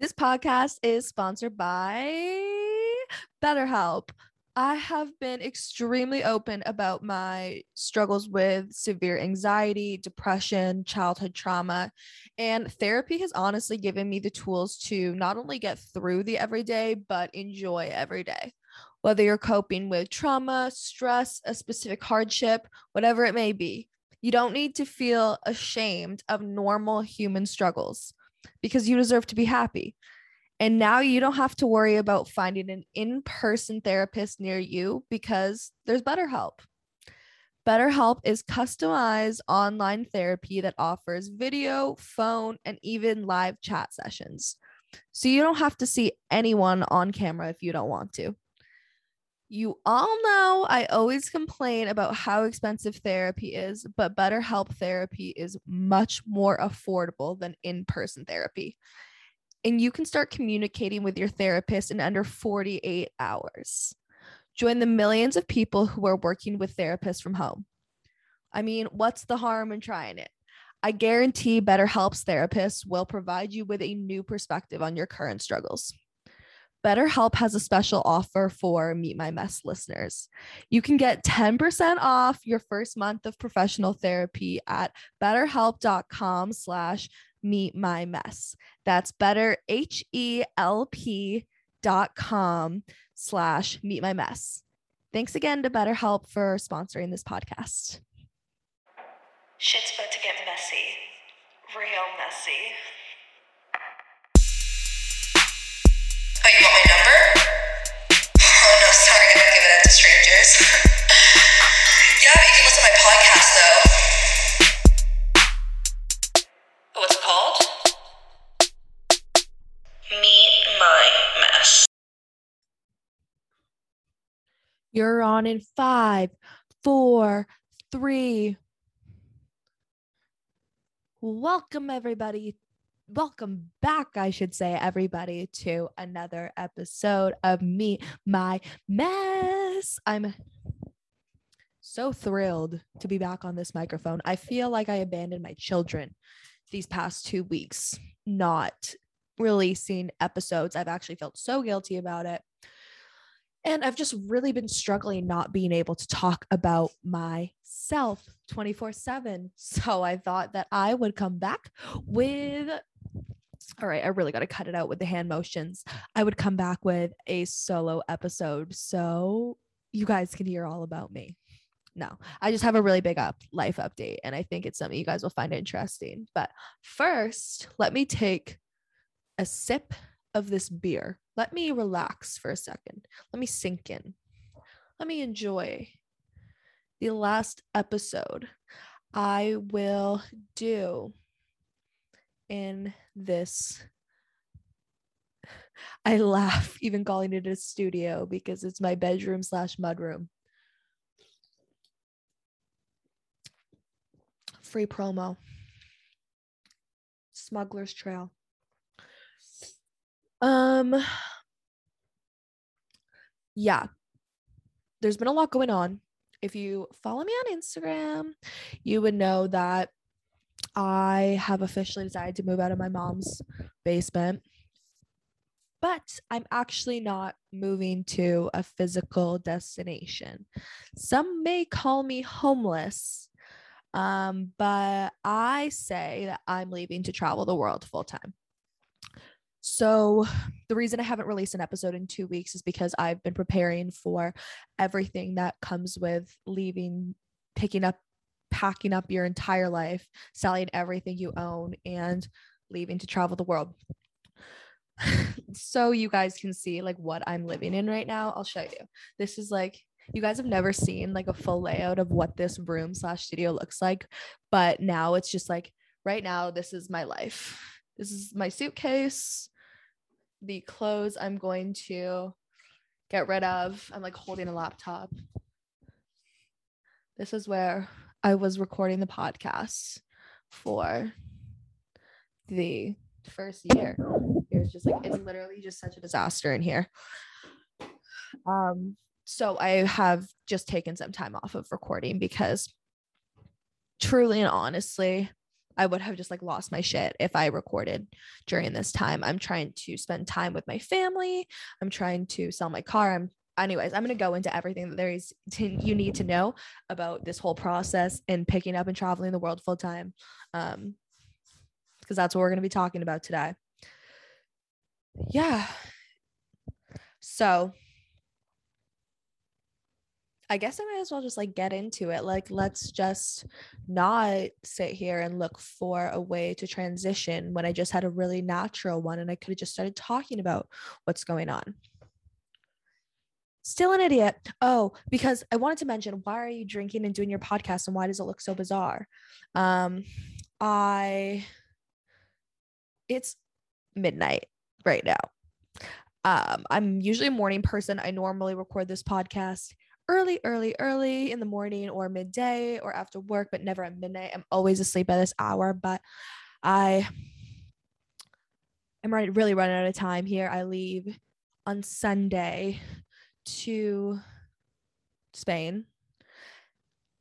This podcast is sponsored by BetterHelp. I have been extremely open about my struggles with severe anxiety, depression, childhood trauma, and therapy has honestly given me the tools to not only get through the everyday, but enjoy every day. Whether you're coping with trauma, stress, a specific hardship, whatever it may be, you don't need to feel ashamed of normal human struggles because you deserve to be happy. And now you don't have to worry about finding an in person therapist near you because there's BetterHelp. BetterHelp is customized online therapy that offers video, phone, and even live chat sessions. So you don't have to see anyone on camera if you don't want to. You all know I always complain about how expensive therapy is, but BetterHelp therapy is much more affordable than in person therapy. And you can start communicating with your therapist in under 48 hours. Join the millions of people who are working with therapists from home. I mean, what's the harm in trying it? I guarantee BetterHelp's therapists will provide you with a new perspective on your current struggles. BetterHelp has a special offer for Meet My Mess listeners. You can get 10% off your first month of professional therapy at betterhelp.com slash meet my mess. That's better H-E-L-P dot com slash meet my mess. Thanks again to BetterHelp for sponsoring this podcast. Shit's about to get messy. Real messy. Oh, you want my number? Oh, no, sorry, I don't give it out to strangers. yeah, you can listen to my podcast, though. What's it called? Meet My Mess. You're on in five, four, three. Welcome, everybody. Welcome back, I should say, everybody, to another episode of Meet My Mess. I'm so thrilled to be back on this microphone. I feel like I abandoned my children these past two weeks, not releasing episodes. I've actually felt so guilty about it. And I've just really been struggling not being able to talk about myself 24 7. So I thought that I would come back with, all right, I really got to cut it out with the hand motions. I would come back with a solo episode so you guys can hear all about me. No, I just have a really big up life update and I think it's something you guys will find interesting. But first, let me take a sip of this beer. Let me relax for a second. Let me sink in. Let me enjoy the last episode I will do in this. I laugh even calling it a studio because it's my bedroom slash mudroom. Free promo. Smuggler's Trail. Um yeah. There's been a lot going on. If you follow me on Instagram, you would know that I have officially decided to move out of my mom's basement. But I'm actually not moving to a physical destination. Some may call me homeless, um, but I say that I'm leaving to travel the world full time. So, the reason I haven't released an episode in two weeks is because I've been preparing for everything that comes with leaving, picking up, packing up your entire life, selling everything you own, and leaving to travel the world. so, you guys can see like what I'm living in right now. I'll show you. This is like, you guys have never seen like a full layout of what this room slash studio looks like, but now it's just like, right now, this is my life. This is my suitcase the clothes I'm going to get rid of. I'm like holding a laptop. This is where I was recording the podcast for the first year. It was just like it's literally just such a disaster in here. Um, so I have just taken some time off of recording because truly and honestly, I would have just like lost my shit if I recorded during this time. I'm trying to spend time with my family. I'm trying to sell my car. I'm anyways, I'm going to go into everything that there is to, you need to know about this whole process and picking up and traveling the world full time. Um because that's what we're going to be talking about today. Yeah. So, I guess I might as well just like get into it. Like, let's just not sit here and look for a way to transition when I just had a really natural one and I could have just started talking about what's going on. Still an idiot. Oh, because I wanted to mention why are you drinking and doing your podcast and why does it look so bizarre? Um, I, it's midnight right now. Um, I'm usually a morning person. I normally record this podcast early, early, early in the morning or midday or after work, but never at midnight. I'm always asleep at this hour, but I am really running out of time here. I leave on Sunday to Spain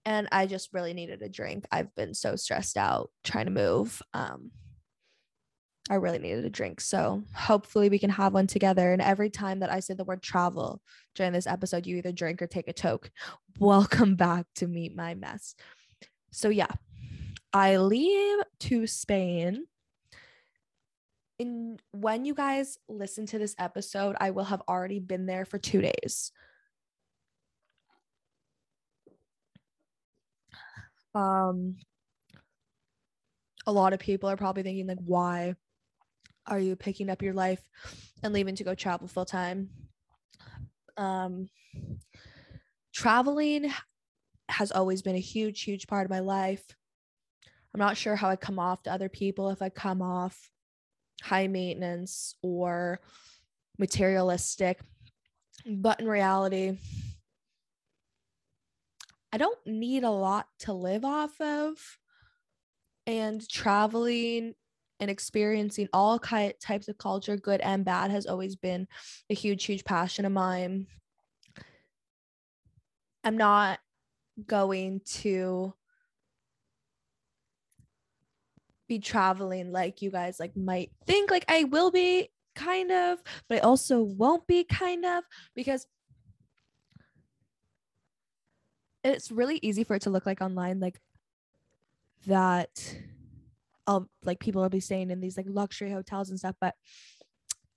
and I just really needed a drink. I've been so stressed out trying to move. Um, I really needed a drink. So hopefully we can have one together. And every time that I say the word travel during this episode, you either drink or take a toke. Welcome back to Meet My Mess. So yeah, I leave to Spain. In when you guys listen to this episode, I will have already been there for two days. Um a lot of people are probably thinking like why are you picking up your life and leaving to go travel full time? Um, traveling has always been a huge, huge part of my life. I'm not sure how I come off to other people if I come off high maintenance or materialistic, but in reality, I don't need a lot to live off of. And traveling and experiencing all types of culture, good and bad, has always been a huge, huge passion of mine. I'm not going to be traveling like you guys like might think like I will be kind of but I also won't be kind of because it's really easy for it to look like online like that um like people will be staying in these like luxury hotels and stuff but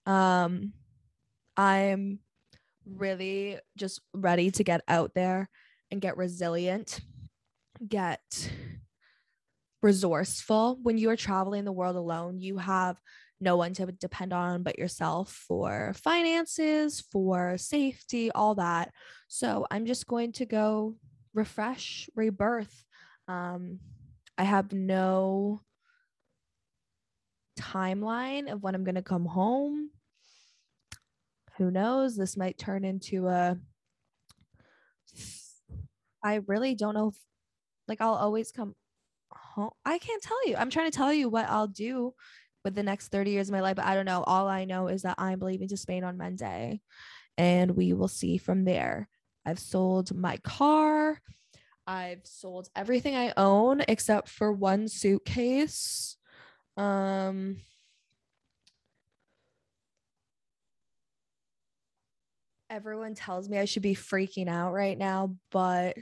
um i'm really just ready to get out there and get resilient get resourceful when you are traveling the world alone you have no one to depend on but yourself for finances for safety all that so i'm just going to go refresh rebirth um i have no timeline of when I'm going to come home. Who knows? This might turn into a. I really don't know if, like, I'll always come home. I can't tell you. I'm trying to tell you what I'll do with the next 30 years of my life, but I don't know. All I know is that I'm leaving to Spain on Monday and we will see from there. I've sold my car. I've sold everything I own except for one suitcase. Um, everyone tells me I should be freaking out right now, but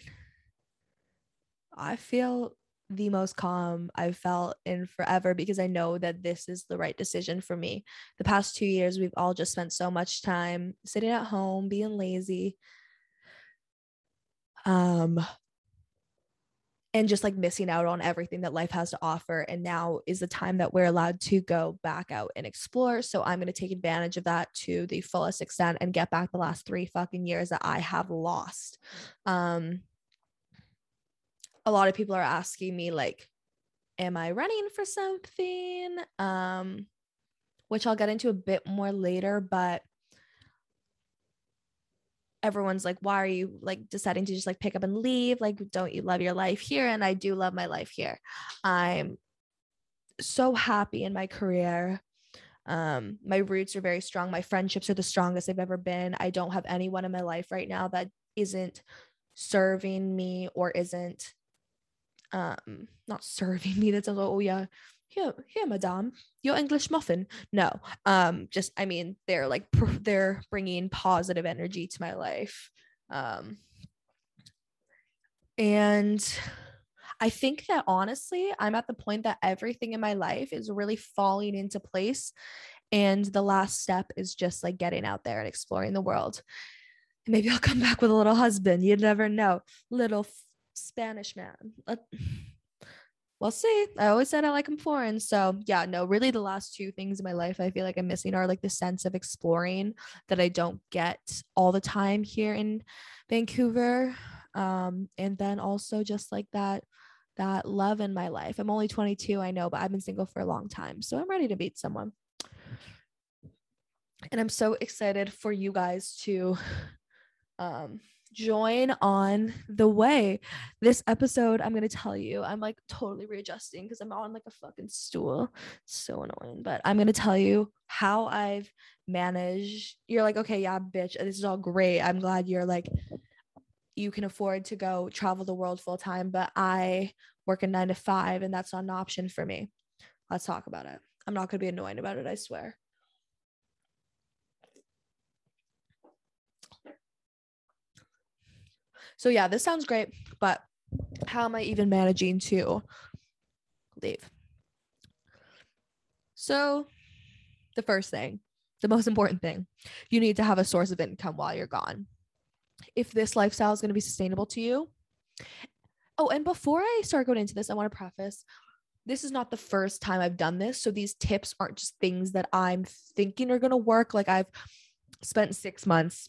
I feel the most calm I've felt in forever because I know that this is the right decision for me. The past two years, we've all just spent so much time sitting at home, being lazy. Um, and just like missing out on everything that life has to offer. And now is the time that we're allowed to go back out and explore. So I'm going to take advantage of that to the fullest extent and get back the last three fucking years that I have lost. Um, a lot of people are asking me, like, am I running for something? Um, which I'll get into a bit more later, but everyone's like why are you like deciding to just like pick up and leave? Like don't you love your life here? And i do love my life here. I'm so happy in my career. Um my roots are very strong. My friendships are the strongest they've ever been. I don't have anyone in my life right now that isn't serving me or isn't um not serving me. That sounds like oh yeah. Here here madame. Your english muffin. No um just i mean they're like pr- they're bringing positive energy to my life. Um and i think that honestly i'm at the point that everything in my life is really falling into place and the last step is just like getting out there and exploring the world. Maybe i'll come back with a little husband. You never know. Little spanish man Let- we'll see. I always said I like him foreign. So yeah, no, really the last two things in my life I feel like I'm missing are like the sense of exploring that I don't get all the time here in Vancouver. Um, and then also just like that that love in my life. I'm only 22, I know, but I've been single for a long time. So I'm ready to meet someone. And I'm so excited for you guys to um join on the way. This episode, I'm gonna tell you, I'm like totally readjusting because I'm on like a fucking stool. so annoying. But I'm gonna tell you how I've managed. You're like, okay, yeah, bitch, this is all great. I'm glad you're like you can afford to go travel the world full time, but I work a nine to five and that's not an option for me. Let's talk about it. I'm not gonna be annoying about it, I swear. So yeah, this sounds great, but how am I even managing to leave? So the first thing, the most important thing, you need to have a source of income while you're gone. If this lifestyle is going to be sustainable to you. Oh, and before I start going into this, I want to preface this is not the first time I've done this. So these tips aren't just things that I'm thinking are going to work. Like I've spent six months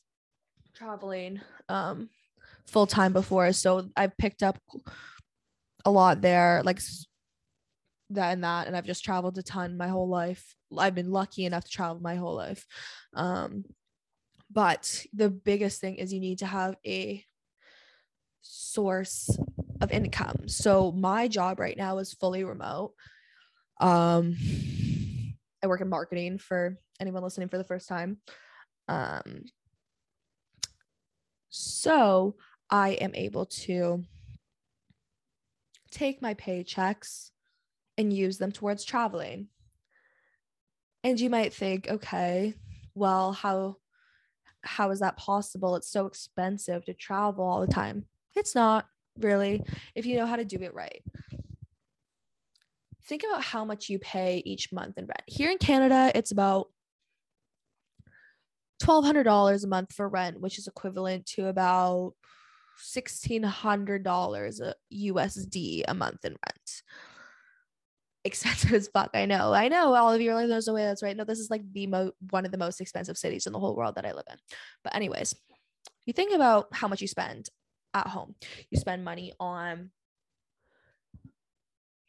traveling um, full time before. So I've picked up a lot there, like that and that. And I've just traveled a ton my whole life. I've been lucky enough to travel my whole life. Um, but the biggest thing is you need to have a source of income. So my job right now is fully remote. Um, I work in marketing for anyone listening for the first time. Um, so I am able to take my paychecks and use them towards traveling. And you might think, okay, well, how how is that possible? It's so expensive to travel all the time. It's not really if you know how to do it right. Think about how much you pay each month in rent. Here in Canada, it's about $1200 a month for rent, which is equivalent to about $1,600 USD uh, a month in rent. Expensive as fuck. I know. I know. All of you are like, there's no way that's right. No, this is like the mo- one of the most expensive cities in the whole world that I live in. But, anyways, you think about how much you spend at home. You spend money on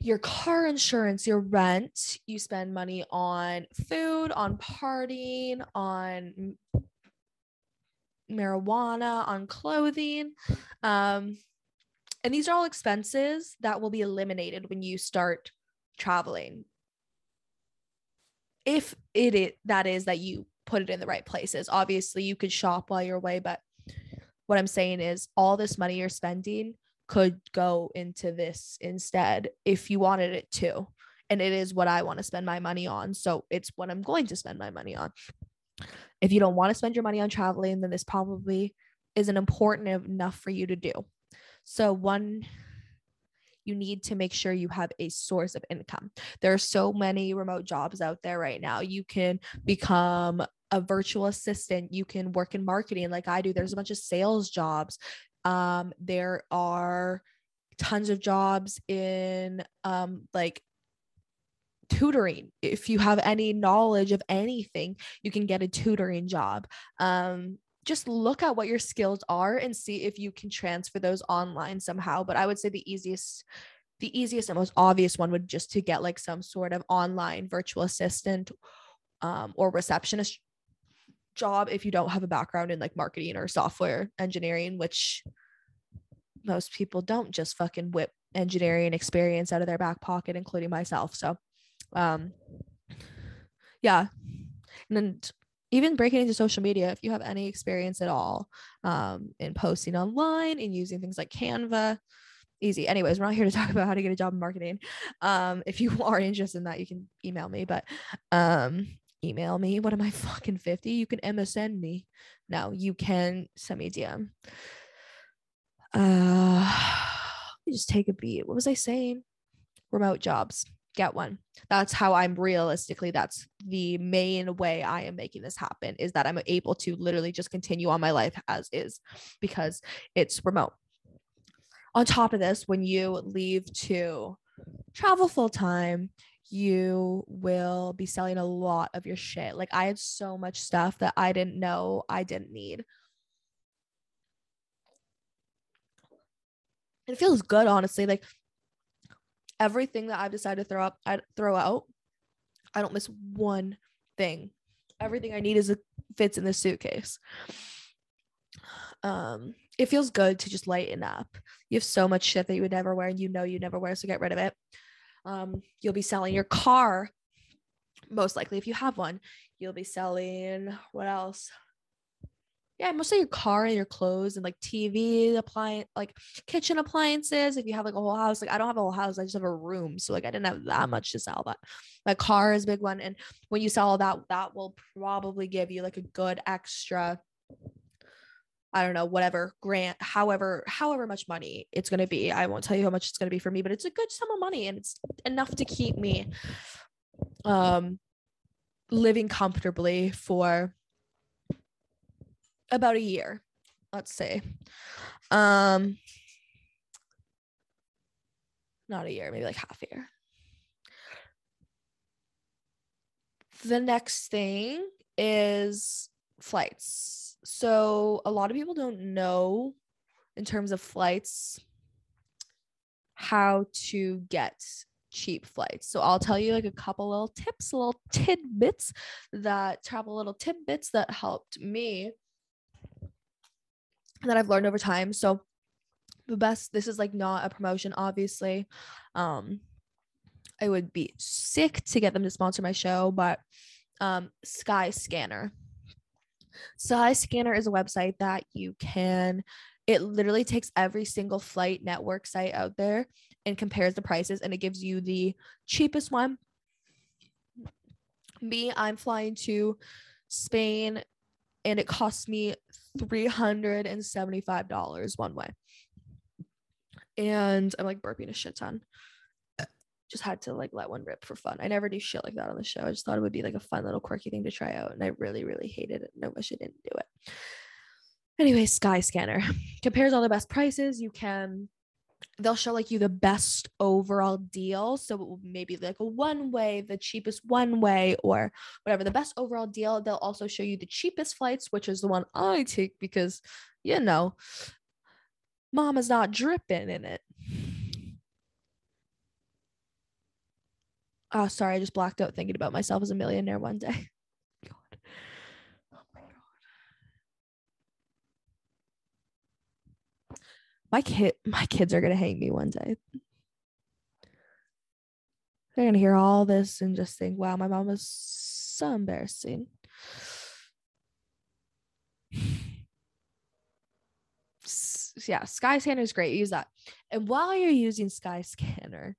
your car insurance, your rent, you spend money on food, on partying, on marijuana, on clothing. Um, and these are all expenses that will be eliminated when you start traveling. If it is, that is that you put it in the right places. Obviously, you could shop while you're away, but what I'm saying is all this money you're spending could go into this instead if you wanted it to. And it is what I want to spend my money on. So it's what I'm going to spend my money on. If you don't want to spend your money on traveling, then this probably isn't important enough for you to do. So, one, you need to make sure you have a source of income. There are so many remote jobs out there right now. You can become a virtual assistant, you can work in marketing like I do. There's a bunch of sales jobs. Um, there are tons of jobs in um, like tutoring. If you have any knowledge of anything you can get a tutoring job. Um, just look at what your skills are and see if you can transfer those online somehow. But i would say the easiest the easiest and most obvious one would just to get like some sort of online virtual assistant um, or receptionist job if you don't have a background in like marketing or software engineering which most people don't just fucking whip engineering experience out of their back pocket including myself. So um yeah and then even breaking into social media if you have any experience at all um in posting online and using things like canva easy. Anyways, we're not here to talk about how to get a job in marketing. Um, if you are interested in that, you can email me, but um email me. What am I fucking 50? You can MSN me. No, you can send me a DM. Uh just take a beat. What was I saying? Remote jobs. Get one. That's how I'm realistically, that's the main way I am making this happen is that I'm able to literally just continue on my life as is because it's remote. On top of this, when you leave to travel full time, you will be selling a lot of your shit. Like I had so much stuff that I didn't know I didn't need. It feels good, honestly. Like everything that I've decided to throw up, I throw out. I don't miss one thing. Everything I need is a, fits in the suitcase. Um, it feels good to just lighten up. You have so much shit that you would never wear and you know you never wear, so get rid of it. Um, you'll be selling your car, most likely if you have one. You'll be selling what else? Yeah, mostly your car and your clothes and like TV appliance, like kitchen appliances. If you have like a whole house, like I don't have a whole house, I just have a room, so like I didn't have that much to sell. But my car is a big one, and when you sell all that, that will probably give you like a good extra I don't know, whatever grant, however, however much money it's going to be. I won't tell you how much it's going to be for me, but it's a good sum of money and it's enough to keep me um living comfortably for about a year, let's say. Um not a year, maybe like half a year. The next thing is flights so a lot of people don't know in terms of flights how to get cheap flights. So I'll tell you like a couple little tips, little tidbits that travel little tidbits that helped me that I've learned over time. So the best this is like not a promotion obviously. Um I would be sick to get them to sponsor my show, but um Sky Scanner. Skyscanner Skyscanner is a website that you can, it literally takes every single flight network site out there and compares the prices and it gives you the cheapest one. Me, I'm flying to Spain and it costs me $375 one way. And I'm like burping a shit ton just had to like let one rip for fun. I never do shit like that on the show. I just thought it would be like a fun little quirky thing to try out. And I really, really hated it. And I wish I didn't do it. Anyway, Skyscanner compares all the best prices. You can, they'll show like you the best overall deal. So maybe like a one way, the cheapest one way, or whatever, the best overall deal. They'll also show you the cheapest flights, which is the one I take because, you know, mama's not dripping in it. Oh, sorry, I just blacked out thinking about myself as a millionaire one day. God. Oh my god. My kid my kids are gonna hang me one day. They're gonna hear all this and just think, wow, my mom was so embarrassing. yeah, Skyscanner is great. Use that. And while you're using Skyscanner,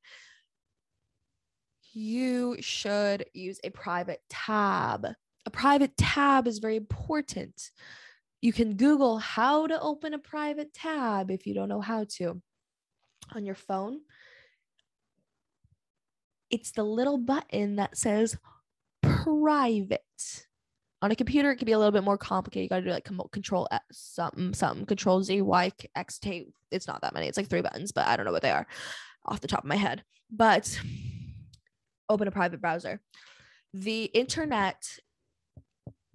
you should use a private tab. A private tab is very important. You can Google how to open a private tab if you don't know how to on your phone. It's the little button that says private. On a computer, it can be a little bit more complicated. You got to do like control S, eh, something, something, control Z, Y, X, T. It's not that many. It's like three buttons, but I don't know what they are off the top of my head. But open a private browser. The internet,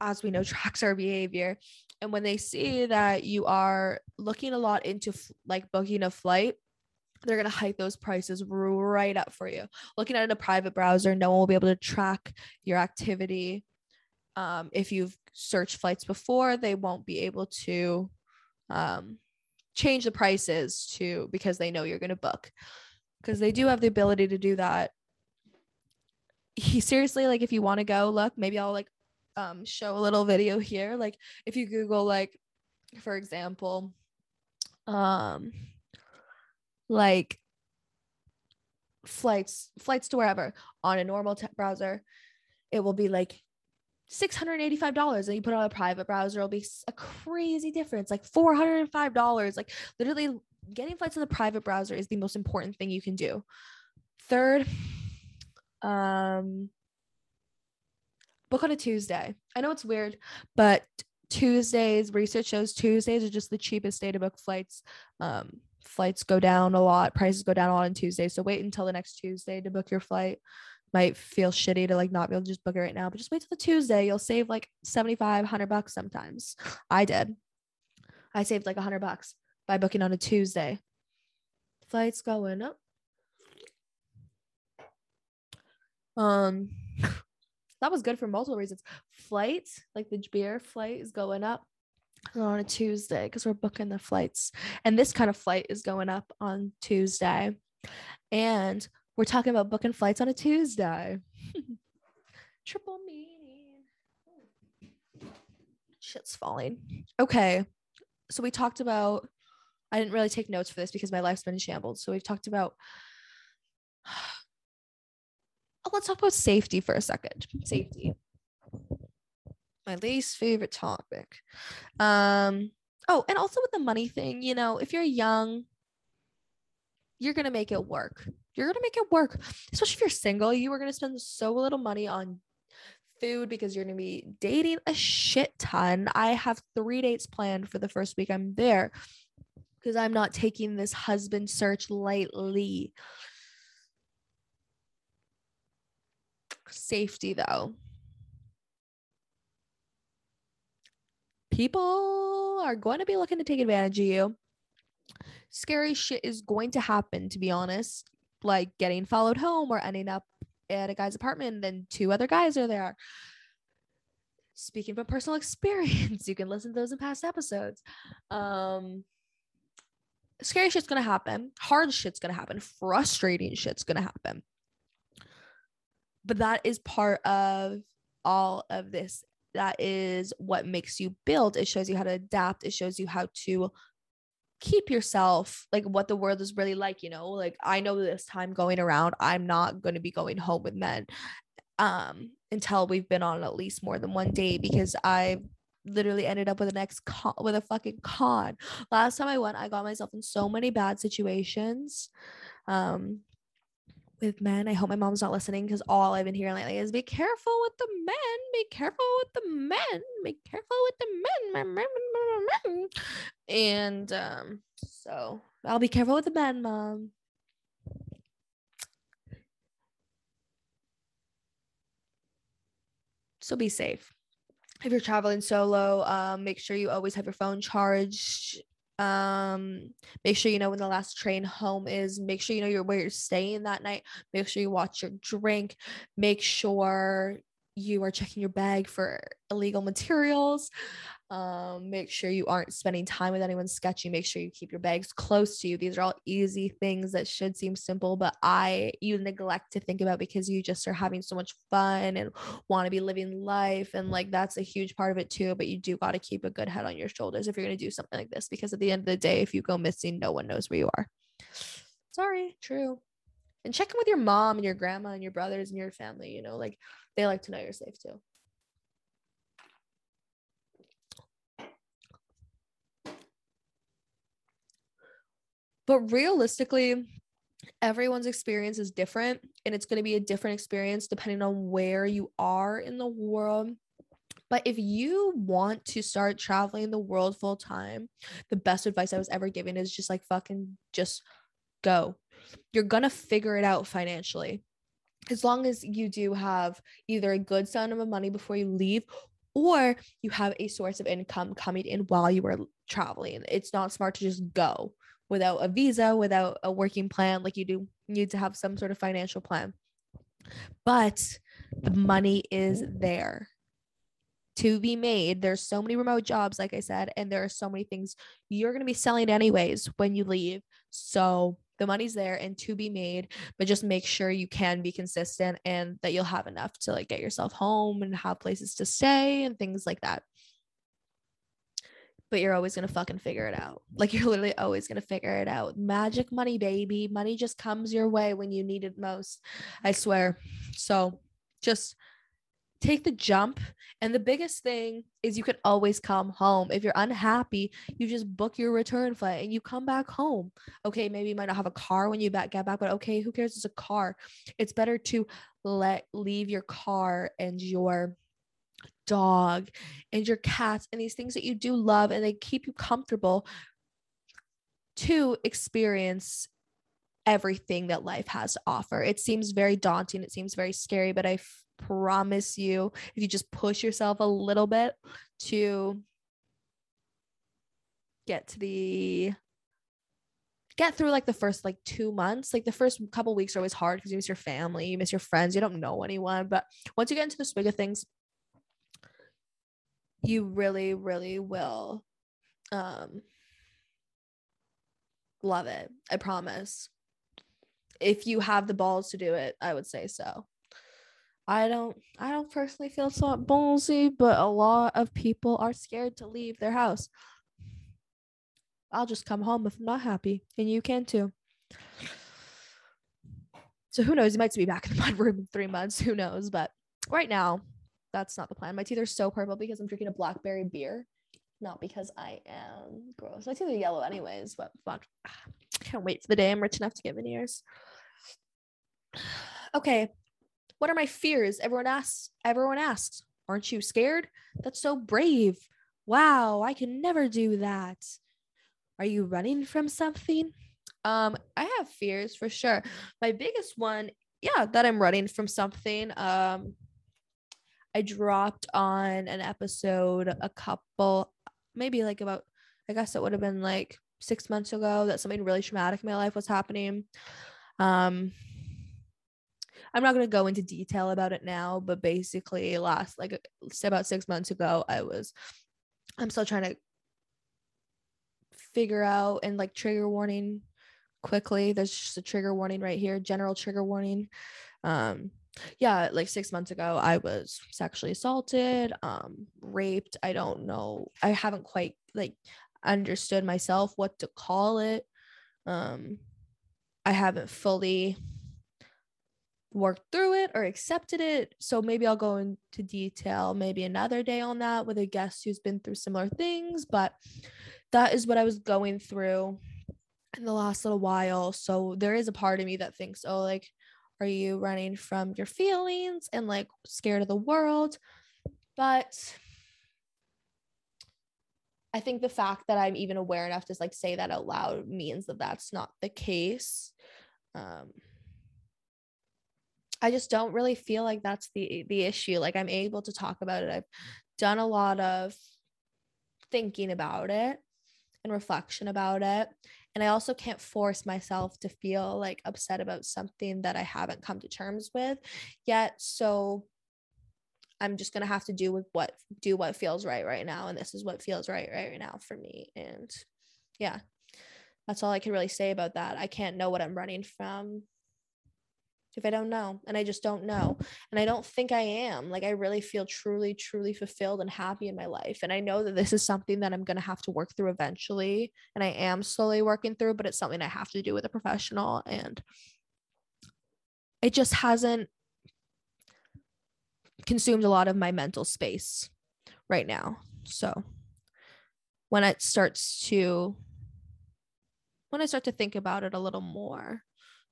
as we know, tracks our behavior. And when they see that you are looking a lot into f- like booking a flight, they're going to hike those prices right up for you. Looking at it in a private browser, no one will be able to track your activity. Um, if you've searched flights before, they won't be able to um, change the prices to because they know you're going to book because they do have the ability to do that he seriously like if you want to go look maybe i'll like um show a little video here. Like if you google like for example um like flights flights to wherever on a normal te- browser it will be like $685 and you put on a private browser it'll be a crazy difference like $405 like literally getting flights in the private browser is the most important thing you can do. Third um book on a tuesday. I know it's weird but tuesdays research shows tuesdays are just the cheapest day to book flights. Um flights go down a lot prices go down a lot on tuesday so wait until the next tuesday to book your flight. Might feel shitty to like not be able to just book it right now but just wait till the tuesday. You'll save like 75 100 bucks sometimes. I did. I saved like 100 bucks by booking on a tuesday. Flights going up. Um that was good for multiple reasons. Flight like the beer flight is going up on a tuesday because we're booking the flights and this kind of flight is going up on tuesday. And we're talking about booking flights on a tuesday. Triple meaning. Shit's falling. Okay so we talked about i didn't really take notes for this because my life's been shambled. So we've talked about let's talk about safety for a second. Safety. My least favorite topic. Um, oh, and also with the money thing, you know, if you're young, you're gonna make it work. You're gonna make it work. Especially if you're single, you are gonna spend so little money on food because you're gonna be dating a shit ton. I have three dates planned for the first week I'm there because I'm not taking this husband search lightly. Safety though. People are going to be looking to take advantage of you. Scary shit is going to happen, to be honest. Like getting followed home or ending up at a guy's apartment, and then two other guys are there. Speaking from personal experience, you can listen to those in past episodes. Um, scary shit's gonna happen. Hard shit's gonna happen. Frustrating shit's gonna happen but that is part of all of this. That is what makes you build. It shows you how to adapt. It shows you how to keep yourself like what the world is really like you know? Like i know this time going around i'm not going to be going home with men um until we've been on at least more than one day because i literally ended up with an ex con with a fucking con. Last time i went i got myself in so many bad situations um with men. I hope my mom's not listening because all I've been hearing lately is be careful with the men, be careful with the men, be careful with the men. And um, so I'll be careful with the men, mom. So be safe. If you're traveling solo, um, make sure you always have your phone charged um make sure you know when the last train home is make sure you know you're where you're staying that night make sure you watch your drink make sure you are checking your bag for illegal materials um, make sure you aren't spending time with anyone sketchy. Make sure you keep your bags close to you. These are all easy things that should seem simple but i you neglect to think about because you just are having so much fun and want to be living life and like that's a huge part of it too but you do got to keep a good head on your shoulders if you're going to do something like this because at the end of the day if you go missing no one knows where you are. Sorry. True. And check in with your mom and your grandma and your brothers and your family you know like they like to know you're safe too but realistically everyone's experience is different and it's going to be a different experience depending on where you are in the world. But if you want to start traveling the world full time the best advice i was ever given is just like fucking just go. You're going to figure it out financially. As long as you do have either a good sum of money before you leave or you have a source of income coming in while you are traveling. It's not smart to just go without a visa, without a working plan, like you do need to have some sort of financial plan. But the money is there to be made. There's so many remote jobs, like I said, and there are so many things you're going to be selling anyways when you leave. So the money's there and to be made, but just make sure you can be consistent and that you'll have enough to like get yourself home and have places to stay and things like that. But you're always going to fucking figure it out. Like you're literally always going to figure it out. Magic money, baby. Money just comes your way when you need it most. I swear. So just take the jump. And the biggest thing is you can always come home. If you're unhappy, you just book your return flight and you come back home. Okay, maybe you might not have a car when you back get back, but okay, who cares? It's a car. It's better to let leave your car and your dog and your cats and these things that you do love and they keep you comfortable to experience everything that life has to offer. It seems very daunting, it seems very scary, but I f- promise you, if you just push yourself a little bit to get to the get through like the first like two months like the first couple weeks are always hard because you miss your family you miss your friends you don't know anyone but once you get into the swing of things you really really will um love it i promise. If you have the balls to do it i would say so. I don't i don't personally feel so ballsy but a lot of people are scared to leave their house. I'll just come home if i'm not happy and you can too. So who knows? You might be back in the mud room in three months. Who knows? But right now that's not the plan. My teeth are so purple because I'm drinking a blackberry beer, not because I am gross. My teeth are yellow anyways, but fuck. I can't wait for the day I'm rich enough to get veneers. Okay. What are my fears? Everyone asks, everyone asks, aren't you scared? That's so brave. Wow, I can never do that. Are you running from something? Um, I have fears for sure. My biggest one, yeah, that I'm running from something. Um, I dropped on an episode a couple, maybe like about, I guess it would have been like six months ago that something really traumatic in my life was happening. Um, I'm not going to go into detail about it now, but basically, last like about six months ago, I was, I'm still trying to figure out and like trigger warning quickly. There's just a trigger warning right here, general trigger warning. Um, yeah like six months ago i was sexually assaulted um raped i don't know i haven't quite like understood myself what to call it um i haven't fully worked through it or accepted it so maybe i'll go into detail maybe another day on that with a guest who's been through similar things but that is what i was going through in the last little while so there is a part of me that thinks oh like are you running from your feelings and like scared of the world? But I think the fact that I'm even aware enough to like say that out loud means that that's not the case. Um, I just don't really feel like that's the the issue. Like I'm able to talk about it. I've done a lot of thinking about it and reflection about it. And I also can't force myself to feel like upset about something that I haven't come to terms with yet. So I'm just gonna have to do with what do what feels right right now, and this is what feels right right now for me. And yeah, that's all I can really say about that. I can't know what I'm running from if I don't know. And I just don't know. And I don't think I am. Like, I really feel truly, truly fulfilled and happy in my life. And I know that this is something that I'm going to have to work through eventually. And I am slowly working through, but it's something I have to do with a professional. And it just hasn't consumed a lot of my mental space right now. So when it starts to, when I start to think about it a little more,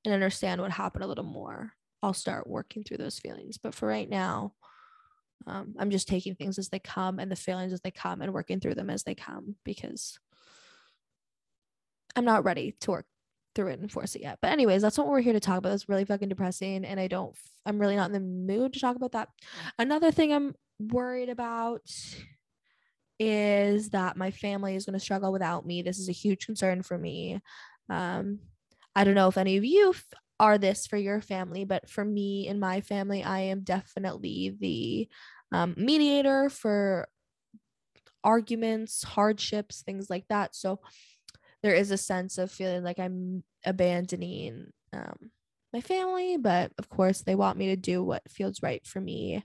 and understand what happened a little more, I'll start working through those feelings. But for right now, um, I'm just taking things as they come and the feelings as they come and working through them as they come because I'm not ready to work through it and force it yet. But anyways, that's what we're here to talk about. It's really fucking depressing and I don't I'm really not in the mood to talk about that. Another thing I'm worried about is that my family is going to struggle without me. This is a huge concern for me. Um I don't know if any of you f- are this for your family, but for me and my family, I am definitely the um, mediator for arguments, hardships, things like that. So there is a sense of feeling like I'm abandoning um, my family, but of course, they want me to do what feels right for me.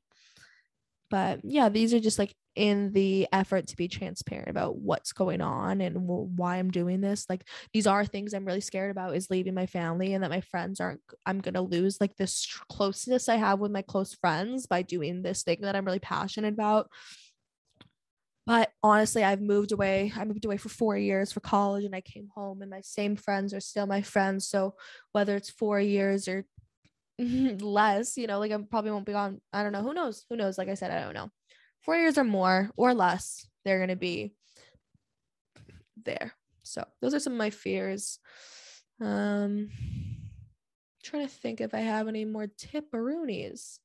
But yeah, these are just like in the effort to be transparent about what's going on and why I'm doing this. Like these are things I'm really scared about is leaving my family and that my friends aren't I'm going to lose like this closeness I have with my close friends by doing this thing that I'm really passionate about. But honestly, I've moved away. I moved away for 4 years for college and I came home and my same friends are still my friends. So whether it's 4 years or less, you know, like I probably won't be gone. I don't know. Who knows? Who knows? Like I said, I don't know four years or more or less, they're going to be there. So those are some of my fears. Um, trying to think if I have any more tipperoonies.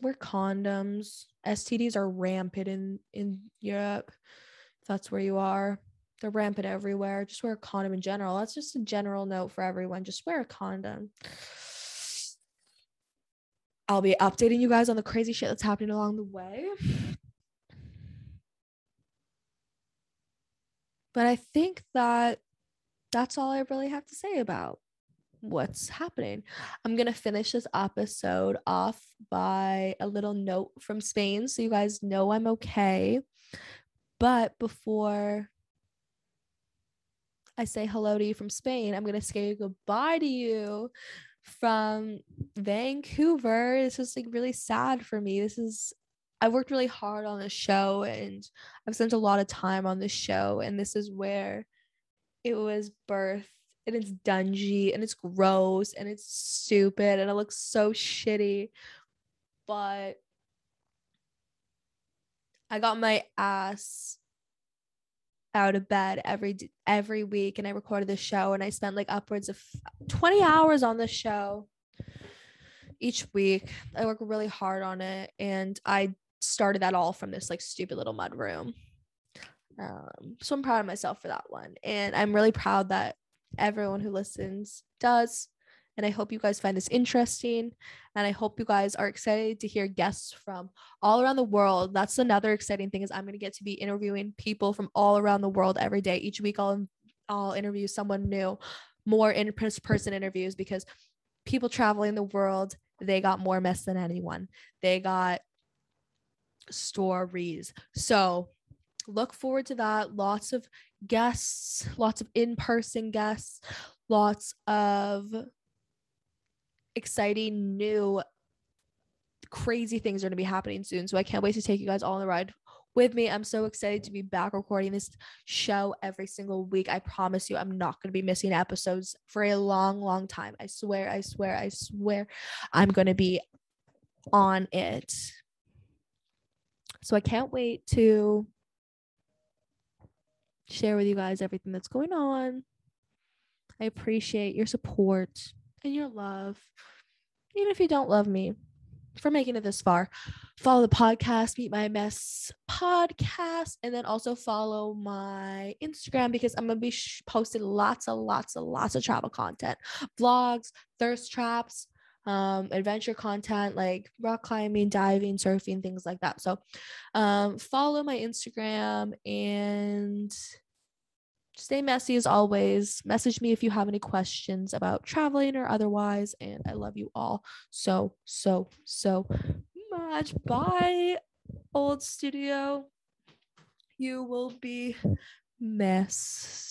Wear condoms. STDs are rampant in in Europe. If that's where you are. They're rampant everywhere. Just wear a condom in general. That's just a general note for everyone. Just wear a condom. I'll be updating you guys on the crazy shit that's happening along the way. But I think that that's all I really have to say about what's happening. I'm going to finish this episode off by a little note from Spain so you guys know I'm okay. But before I say hello to you from Spain, I'm going to say goodbye to you from Vancouver. This is like really sad for me. This is I worked really hard on this show and I've spent a lot of time on this show and this is where it was birth and it's dungy and it's gross and it's stupid and it looks so shitty. But I got my ass out of bed every every week and I recorded the show and I spent like upwards of 20 hours on the show each week. I work really hard on it and I started that all from this like stupid little mud room. Um, so I'm proud of myself for that one. And I'm really proud that everyone who listens does and I hope you guys find this interesting. And I hope you guys are excited to hear guests from all around the world. That's another exciting thing is I'm going to get to be interviewing people from all around the world every day. Each week I'll I'll interview someone new, more in person interviews because people traveling the world, they got more mess than anyone. They got stories. So look forward to that. Lots of guests, lots of in person guests, lots of exciting new crazy things are going to be happening soon. So I can't wait to take you guys all on the ride with me. I'm so excited to be back recording this show every single week. I promise you, I'm not going to be missing episodes for a long, long time. I swear, I swear, I swear, I'm going to be on it. So I can't wait to share with you guys everything that's going on. I appreciate your support and your love, even if you don't love me for making it this far. Follow the podcast, Meet My Mess podcast, and then also follow my Instagram because I'm gonna be sh- posting lots of lots of lots of travel content, vlogs, thirst traps, um, adventure content like rock climbing, diving, surfing, things like that. So, um, follow my Instagram and stay messy as always. Message me if you have any questions about traveling or otherwise. And I love you all so, so, so much. Bye, old studio. You will be missed.